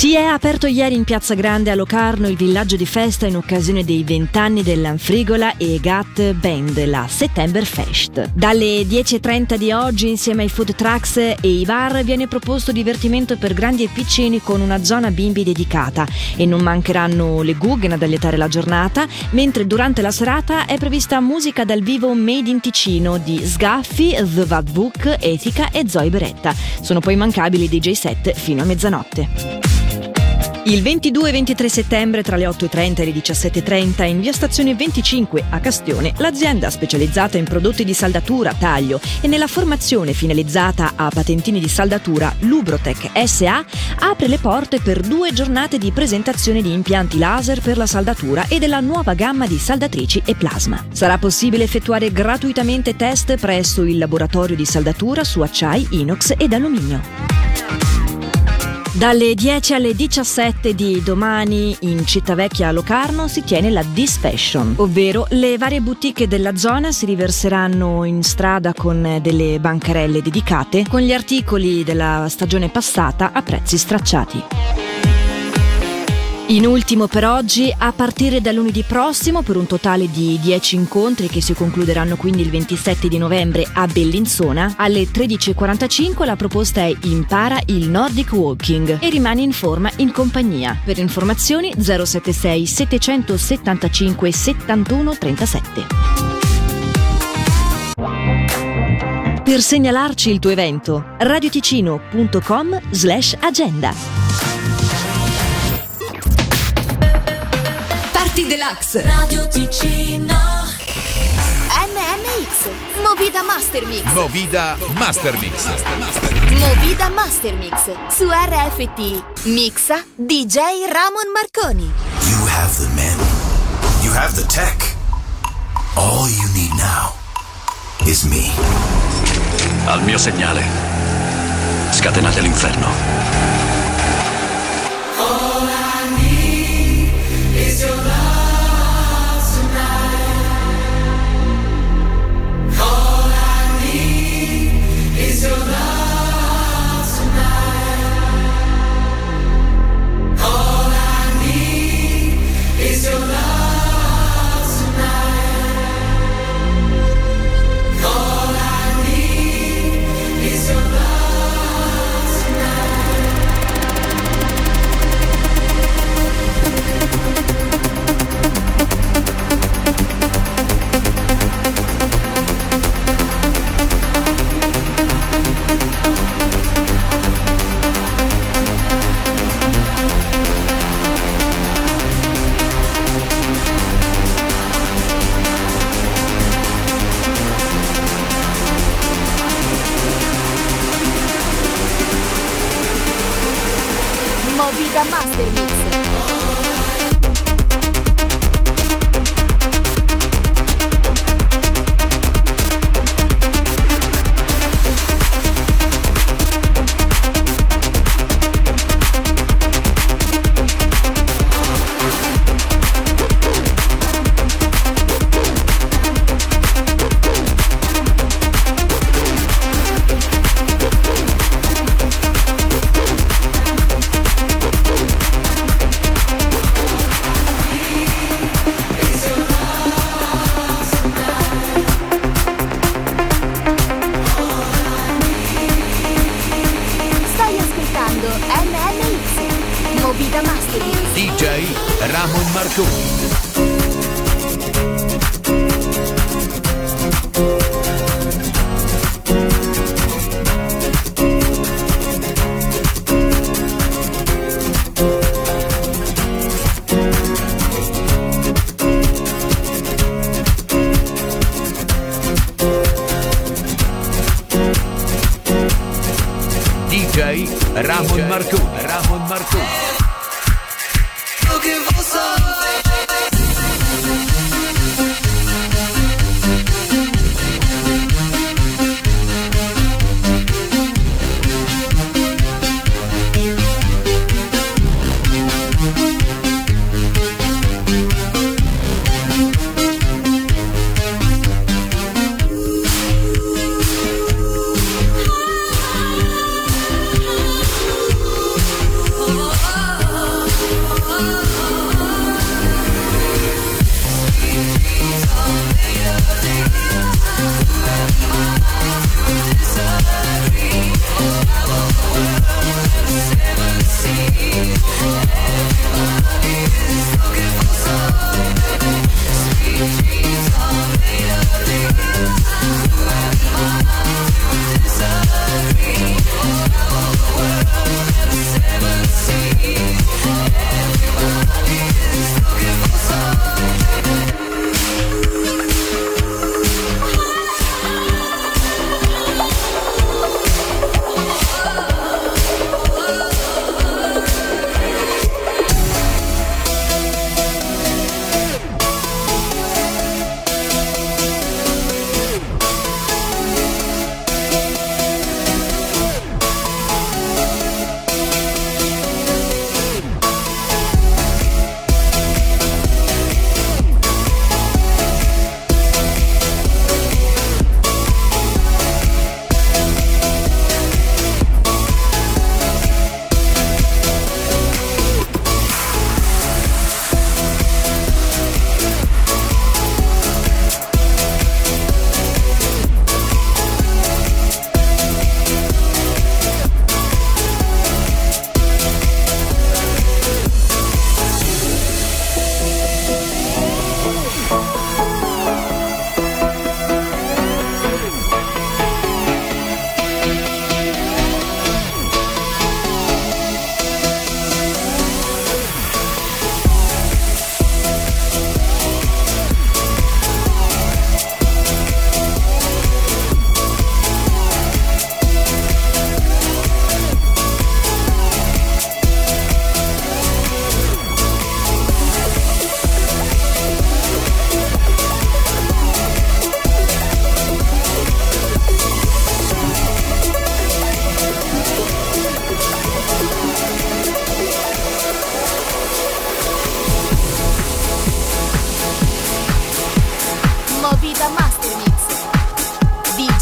Si è aperto ieri in Piazza Grande a Locarno il villaggio di festa in occasione dei vent'anni dell'Anfrigola e Gat Band, la September Fest. Dalle 10.30 di oggi, insieme ai food trucks e i bar, viene proposto divertimento per grandi e piccini con una zona bimbi dedicata e non mancheranno le guggen ad allietare la giornata, mentre durante la serata è prevista musica dal vivo Made in Ticino di Sgaffi, The Vadbook, Etica e Zoe Beretta. Sono poi mancabili DJ set fino a mezzanotte. Il 22 e 23 settembre tra le 8.30 e le 17.30 in via Stazione 25 a Castione l'azienda specializzata in prodotti di saldatura, taglio e nella formazione finalizzata a patentini di saldatura Lubrotec SA apre le porte per due giornate di presentazione di impianti laser per la saldatura e della nuova gamma di saldatrici e plasma. Sarà possibile effettuare gratuitamente test presso il laboratorio di saldatura su acciai, inox ed alluminio. Dalle 10 alle 17 di domani in Cittavecchia a Locarno si tiene la Dis Fashion, ovvero le varie boutique della zona si riverseranno in strada con delle bancarelle dedicate con gli articoli della stagione passata a prezzi stracciati. In ultimo per oggi, a partire da lunedì prossimo, per un totale di 10 incontri che si concluderanno quindi il 27 di novembre a Bellinzona, alle 13.45 la proposta è Impara il Nordic Walking e rimani in forma in compagnia. Per informazioni 076 775 71 37. Per segnalarci il tuo evento, radioticino.com slash agenda. Party Deluxe. Radio Ticino. NMX. Movida Master Mix. Movida Master Mix. Movida Master Mix. Su RFT. Mixa DJ Ramon Marconi. You have the men. You have the tech. All you need now is me. Al mio segnale. Scatenate l'inferno. NMX. Movida Master Mix. DJ Ramon Marconi. Ramon Marconi. Ramon Marconi. que vou sair.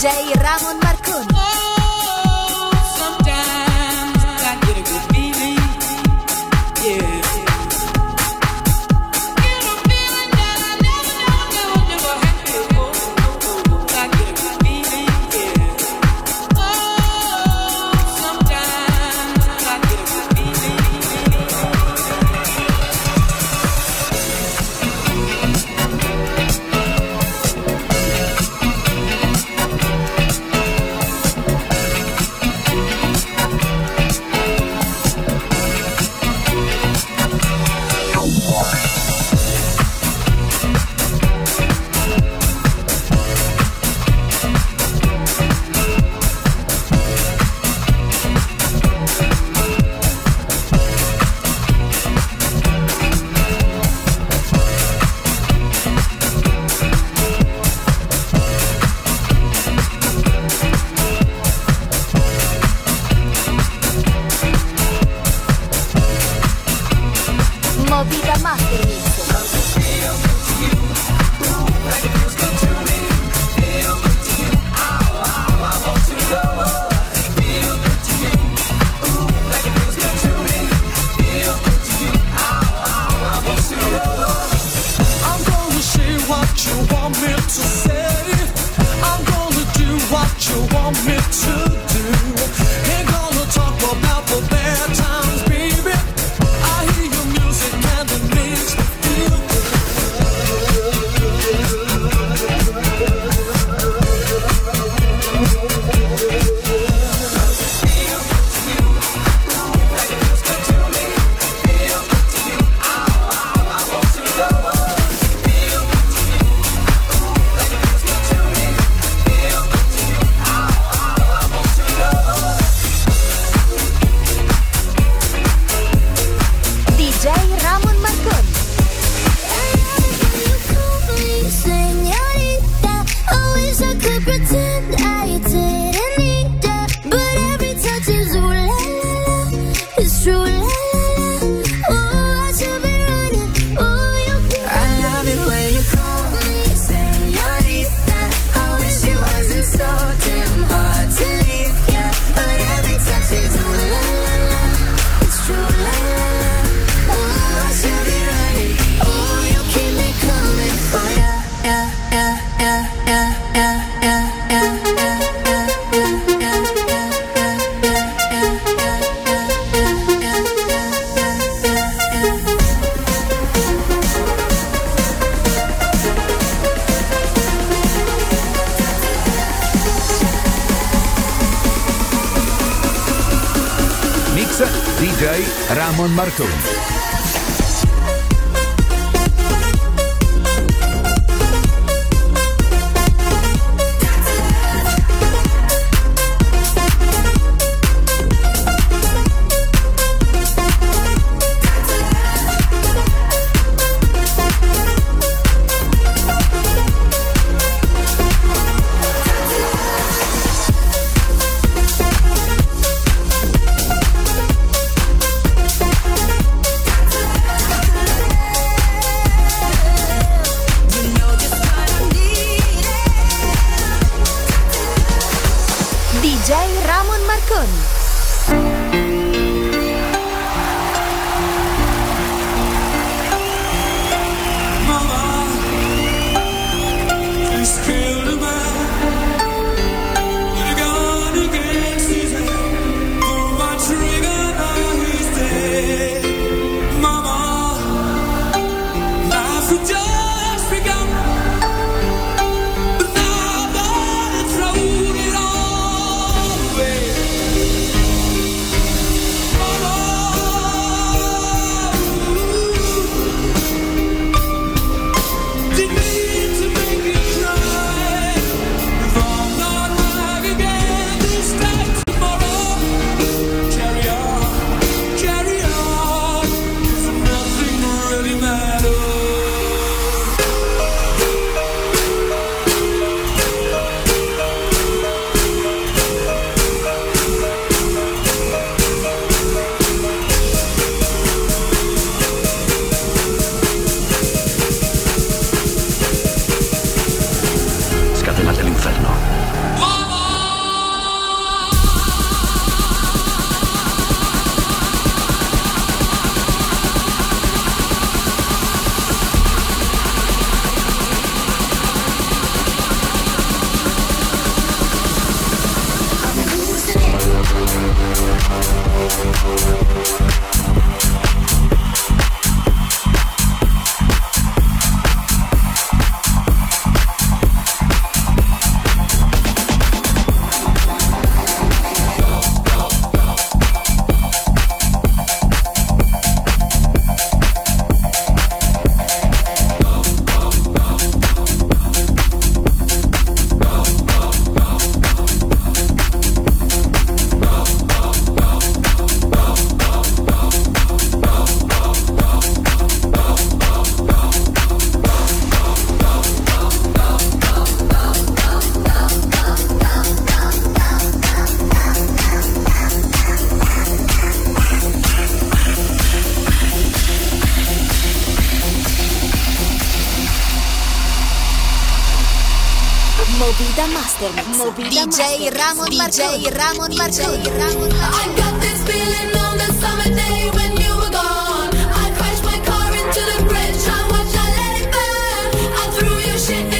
Thank you. Achtung Yeah. mix. Movida DJ Ramón DJ Ramón DJ Ramón I got this feeling on the summer day. I crashed my car into the bridge. How much I let it burn. I threw your shit